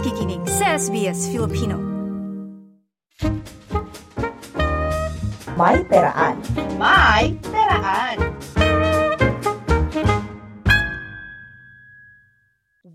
nakikinig sa SBS Filipino. May Peraan. May Peraan.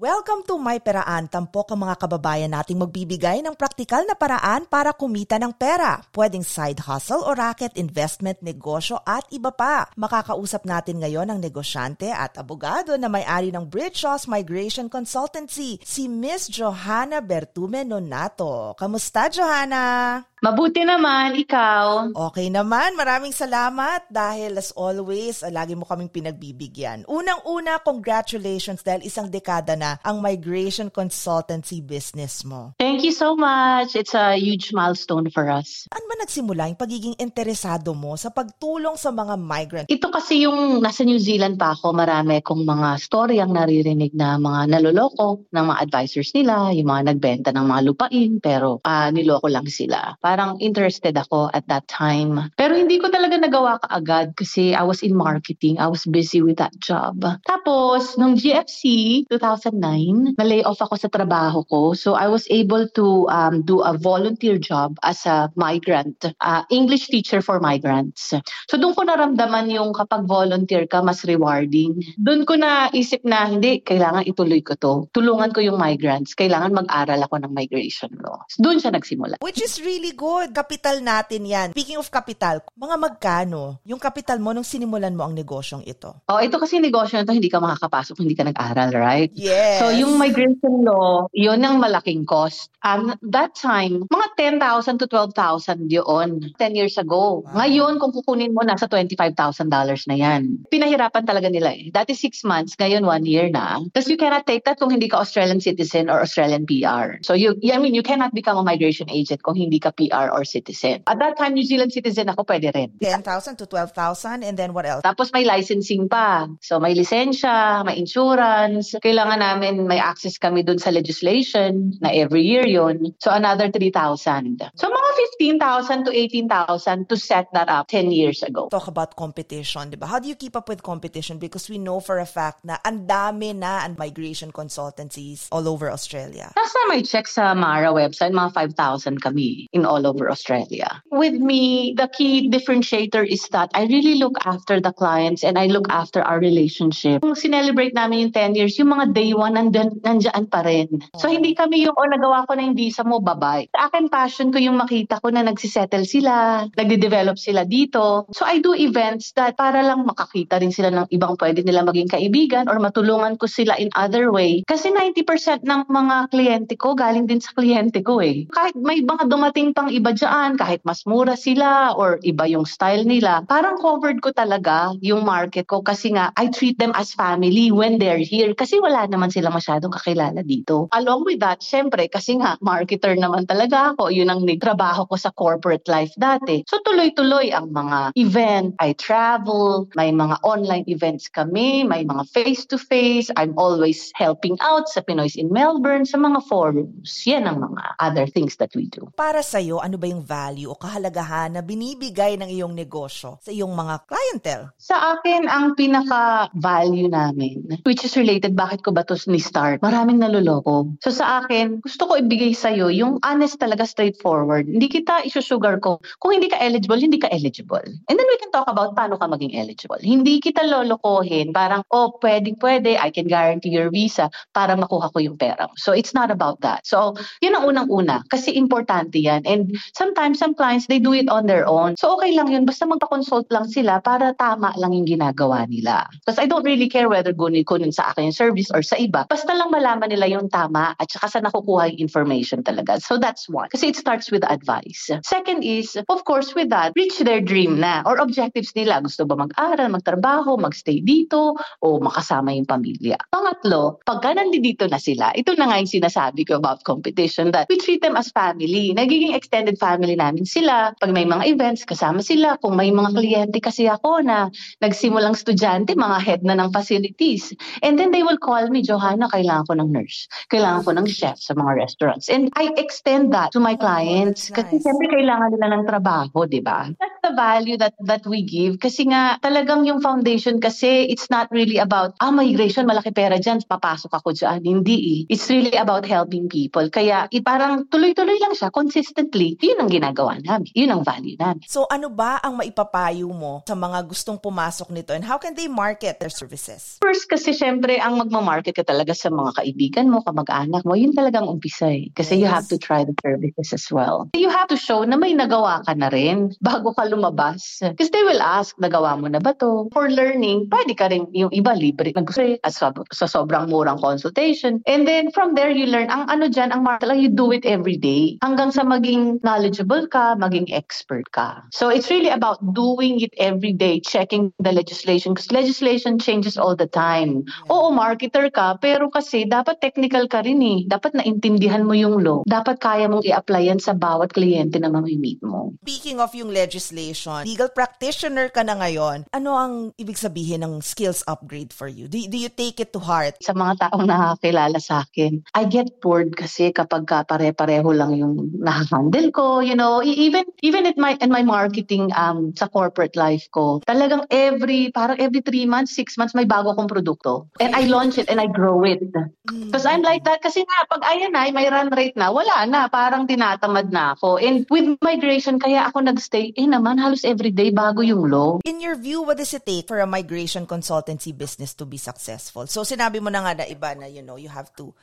Welcome to My Peraan. Tampok ang mga kababayan nating magbibigay ng praktikal na paraan para kumita ng pera. Pwedeng side hustle o racket, investment, negosyo at iba pa. Makakausap natin ngayon ang negosyante at abogado na may-ari ng Bridgeshaws Migration Consultancy, si Miss Johanna Bertume Nonato. Kamusta, Johanna? Mabuti naman, ikaw. Okay naman, maraming salamat dahil as always, lagi mo kaming pinagbibigyan. Unang-una, congratulations dahil isang dekada na ang migration consultancy business mo. Thank you so much. It's a huge milestone for us. Ano ba nagsimula yung pagiging interesado mo sa pagtulong sa mga migrant? Ito kasi yung nasa New Zealand pa ako, marami kong mga story ang naririnig na mga naloloko ng mga advisors nila, yung mga nagbenta ng mga lupain, pero uh, niloko lang sila. Parang interested ako at that time. Pero hindi ko talaga nagawa kaagad kasi I was in marketing. I was busy with that job. Tapos, nung GFC 2009, na-lay off ako sa trabaho ko. So, I was able to um, do a volunteer job as a migrant, uh, English teacher for migrants. So, doon ko naramdaman yung kapag volunteer ka, mas rewarding. Doon ko naisip na, hindi, kailangan ituloy ko to. Tulungan ko yung migrants. Kailangan mag-aral ako ng migration law. Doon siya nagsimula. Which is really good. Kapital natin yan. Speaking of capital, mga magkano yung kapital mo nung sinimulan mo ang negosyong ito? Oh, ito kasi negosyo na to, hindi ka makakapasok, hindi ka nag-aral, right? Yes. So, yung migration law, yun ang malaking cost. Um, that time, mga 10,000 to 12,000 yun. 10 years ago. Wow. Ngayon, kung kukunin mo, nasa $25,000 na yan. Pinahirapan talaga nila eh. Dati 6 months, ngayon 1 year na. Because you cannot take that kung hindi ka Australian citizen or Australian PR. So, you, I mean, you cannot become a migration agent kung hindi ka PR or citizen. At that time, New Zealand citizen ako, pwede rin. 10,000 to 12,000 and then what else? Tapos may licensing pa. So may lisensya, may insurance. Kailangan namin may access kami dun sa legislation na every year yon. So another 3,000. So mga 15,000 to 18,000 to set that up 10 years ago. Talk about competition, di ba? How do you keep up with competition? Because we know for a fact na ang dami na ang migration consultancies all over Australia. Last time I checked sa Mara website, mga 5,000 kami in all over Australia. With me, the key differentiator is that I really look after the clients and I look after our relationship. Kung sinelebrate namin yung 10 years, yung mga day one nandyan, nandyan pa rin. So hindi kami yung, oh, nagawa ko na yung visa mo, bye-bye. Sa akin, passion ko yung makita ko na nagsisettle sila, nagde-develop sila dito. So I do events that para lang makakita rin sila ng ibang pwede nila maging kaibigan or matulungan ko sila in other way. Kasi 90% ng mga kliyente ko galing din sa kliyente ko eh. Kahit may mga dumating pang iba dyan, kahit mas mura sila or iba yung style nila, parang covered ko talaga yung market ko kasi nga I treat them as family when they're here kasi wala naman sila masyadong kakilala dito. Along with that, syempre kasi nga marketer naman talaga ako, yun ang trabaho ko sa corporate life dati. So tuloy-tuloy ang mga event, I travel, may mga online events kami, may mga face-to-face, I'm always helping out sa Pinoy's in Melbourne, sa mga forums. Yan ang mga other things that we do. Para sa'yo, ano ba yung value o kahalagahan na binibigay ng iyong negosyo sa iyong mga clientele? Sa akin, ang pinaka-value namin, which is related, bakit ko ba ito ni-start? Maraming naluloko. So sa akin, gusto ko ibigay sa'yo yung honest talaga straightforward. Hindi kita isusugar ko. Kung hindi ka eligible, hindi ka eligible. And then we can talk about paano ka maging eligible. Hindi kita lolokohin. Parang, oh, pwedeng pwede, I can guarantee your visa para makuha ko yung pera. So it's not about that. So, yun ang unang-una. Kasi importante yan. And sometimes, some clients, they do it on their own. So okay lang yun. Basta magpa-consult lang sila para tama lang yung ginagawa nila. Because I don't really care whether kunin kunin sa akin yung service or sa iba. Basta lang malaman nila yung tama at saka sa nakukuha yung information talaga. So that's one. Kasi it starts with advice. Second is, of course, with that, reach their dream na or objectives nila. Gusto ba mag-aral, magtrabaho, magstay dito, o makasama yung pamilya. Pangatlo, pagka nandito na sila, ito na nga yung sinasabi ko about competition that we treat them as family. Nagiging extended extended family namin sila. Pag may mga events, kasama sila. Kung may mga kliyente kasi ako na nagsimulang estudyante, mga head na ng facilities. And then they will call me, Johanna, kailangan ko ng nurse. Kailangan ko ng chef sa mga restaurants. And I extend that to my clients. that's Kasi nice. siyempre kailangan nila ng trabaho, di ba? That's the value that that we give. Kasi nga, talagang yung foundation kasi, it's not really about, ah, migration, malaki pera dyan, papasok ako dyan. Hindi eh. It's really about helping people. Kaya, it, parang tuloy-tuloy lang siya, consistently. Yun ang ginagawa namin. Yun ang value namin. So ano ba ang maipapayo mo sa mga gustong pumasok nito and how can they market their services? First kasi syempre ang magmamarket ka talaga sa mga kaibigan mo, kamag-anak mo, yun talagang umpisa eh. Kasi you Yes. have to try the services as well. You have to show na may nagawa ka na rin bago ka lumabas. Because they will ask, nagawa mo na ba to? For learning, pwede ka rin yung iba libre nag at sa, sa sobrang murang consultation. And then from there you learn, ang ano dyan, ang market you do it every day. Hanggang sa maging knowledgeable ka, maging expert ka. So it's really about doing it every day, checking the legislation. Because legislation changes all the time. Oo, marketer ka, pero kasi dapat technical ka rin eh. Dapat naintindihan mo yung law. Dapat kaya mong i-apply yan sa bawat kliyente na mamimit mo. Speaking of yung legislation, legal practitioner ka na ngayon, ano ang ibig sabihin ng skills upgrade for you? Do, do you take it to heart? Sa mga taong nakakilala sa akin, I get bored kasi kapag ka pare-pareho lang yung nakahandle ko, you know, e- even even at my in my marketing um sa corporate life ko, talagang every parang every three months, six months may bago akong produkto. And I launch it and I grow it. Because I'm like that. Kasi nga, pag ayan na, may run rate na, wala na. Parang tinatamad na ako. And with migration, kaya ako nagstay, eh naman, halos everyday bago yung law. In your view, what does it take for a migration consultancy business to be successful? So sinabi mo na nga na iba na, you know, you have to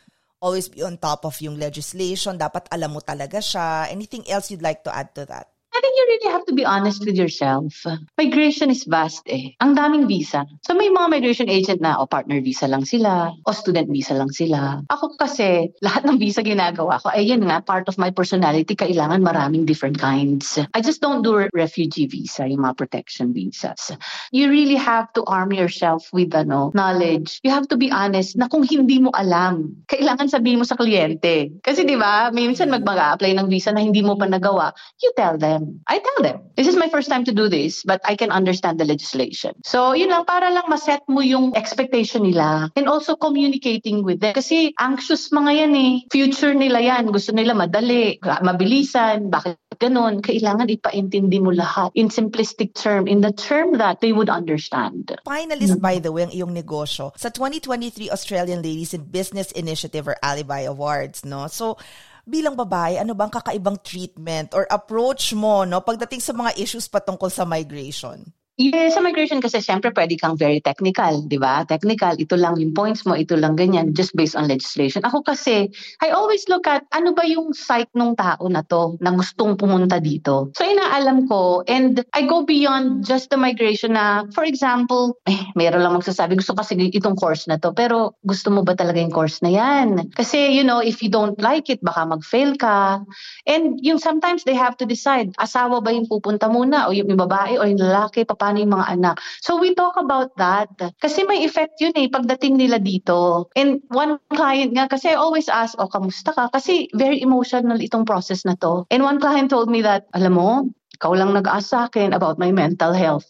always be on top of yung legislation. Dapat alam mo talaga siya. Anything else you'd like to add to that? Think you really have to be honest with yourself. Migration is vast eh. Ang daming visa. So may mga migration agent na o partner visa lang sila o student visa lang sila. Ako kasi lahat ng visa ginagawa ko, ay yun nga, part of my personality, kailangan maraming different kinds. I just don't do refugee visa, yung mga protection visas. You really have to arm yourself with ano, knowledge. You have to be honest na kung hindi mo alam, kailangan sabihin mo sa kliyente. Kasi di ba, minsan mag-apply ng visa na hindi mo pa nagawa, you tell them. I tell them, this is my first time to do this, but I can understand the legislation. So, yun lang, para lang maset mo yung expectation nila and also communicating with them. Kasi anxious mga yan eh. Future nila yan. Gusto nila madali, mabilisan, bakit ganun. Kailangan ipaintindi mo lahat in simplistic term, in the term that they would understand. Finalist, by the way, ang iyong negosyo sa 2023 Australian Ladies in Business Initiative or Alibi Awards, no? So, bilang babae, ano bang kakaibang treatment or approach mo, no, pagdating sa mga issues patungkol sa migration? Yeah, sa migration kasi siyempre pwede kang very technical, di ba? Technical, ito lang yung points mo, ito lang ganyan, just based on legislation. Ako kasi, I always look at ano ba yung psyche ng tao na to na gustong pumunta dito. So inaalam ko and I go beyond just the migration na, for example, eh, meron lang magsasabi, gusto kasi itong course na to, pero gusto mo ba talaga yung course na yan? Kasi, you know, if you don't like it, baka mag-fail ka. And yung sometimes they have to decide, asawa ba yung pupunta muna o yung, babae o yung lalaki, paano yung mga anak. So we talk about that. Kasi may effect yun eh, pagdating nila dito. And one client nga, kasi I always ask, oh, kamusta ka? Kasi very emotional itong process na to. And one client told me that, alam mo, ikaw lang nag-ask sa akin about my mental health.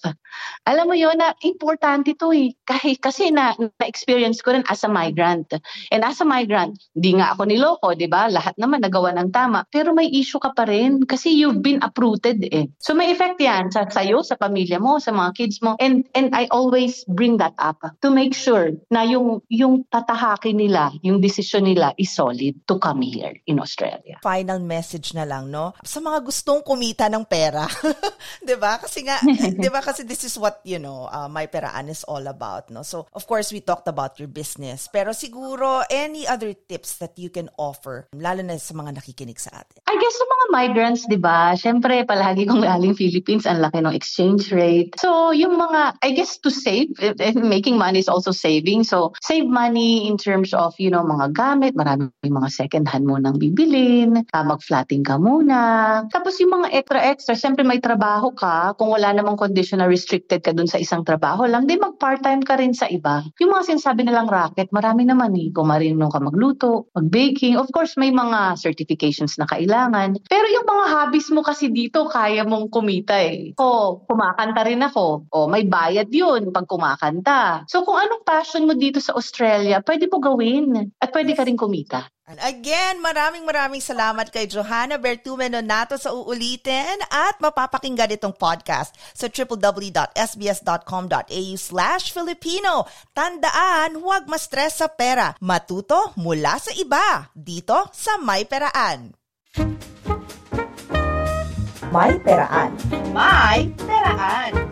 Alam mo yun na importante to eh. Kahit, kasi na, na-experience ko rin as a migrant. And as a migrant, di nga ako niloko, di ba? Lahat naman nagawa ng tama. Pero may issue ka pa rin kasi you've been uprooted eh. So may effect yan sa sayo, sa pamilya mo, sa mga kids mo. And and I always bring that up to make sure na yung yung tatahakin nila, yung decision nila is solid to come here in Australia. Final message na lang, no? Sa mga gustong kumita ng pera. 'Di ba? Kasi nga, 'di ba kasi this is what, you know, uh, My Peraan is all about, no? So, of course, we talked about your business. Pero siguro, any other tips that you can offer, lalo na sa mga nakikinig sa atin? I guess sa mga migrants, di ba, syempre, palagi kong galing Philippines, ang laki ng exchange rate. So, yung mga, I guess to save, eh, eh, making money is also saving. So, save money in terms of, you know, mga gamit, marami mga second hand mo nang bibilin, uh, mag-flatting ka muna. Tapos yung mga extra-extra, syempre may trabaho ka, kung wala namang conditional restriction restricted ka dun sa isang trabaho lang, di mag-part-time ka rin sa iba. Yung mga sinasabi nilang racket, marami naman eh. Kung marunong ka magluto, mag-baking, of course may mga certifications na kailangan. Pero yung mga hobbies mo kasi dito, kaya mong kumita eh. O, kumakanta rin ako. O, may bayad yun pag kumakanta. So kung anong passion mo dito sa Australia, pwede mo gawin. At pwede ka rin kumita. And again, maraming maraming salamat kay Johanna Bertume Nonato sa uulitin at mapapakinggan itong podcast sa www.sbs.com.au slash Filipino. Tandaan, huwag ma-stress sa pera. Matuto mula sa iba. Dito sa May Peraan. May Peraan. May Peraan.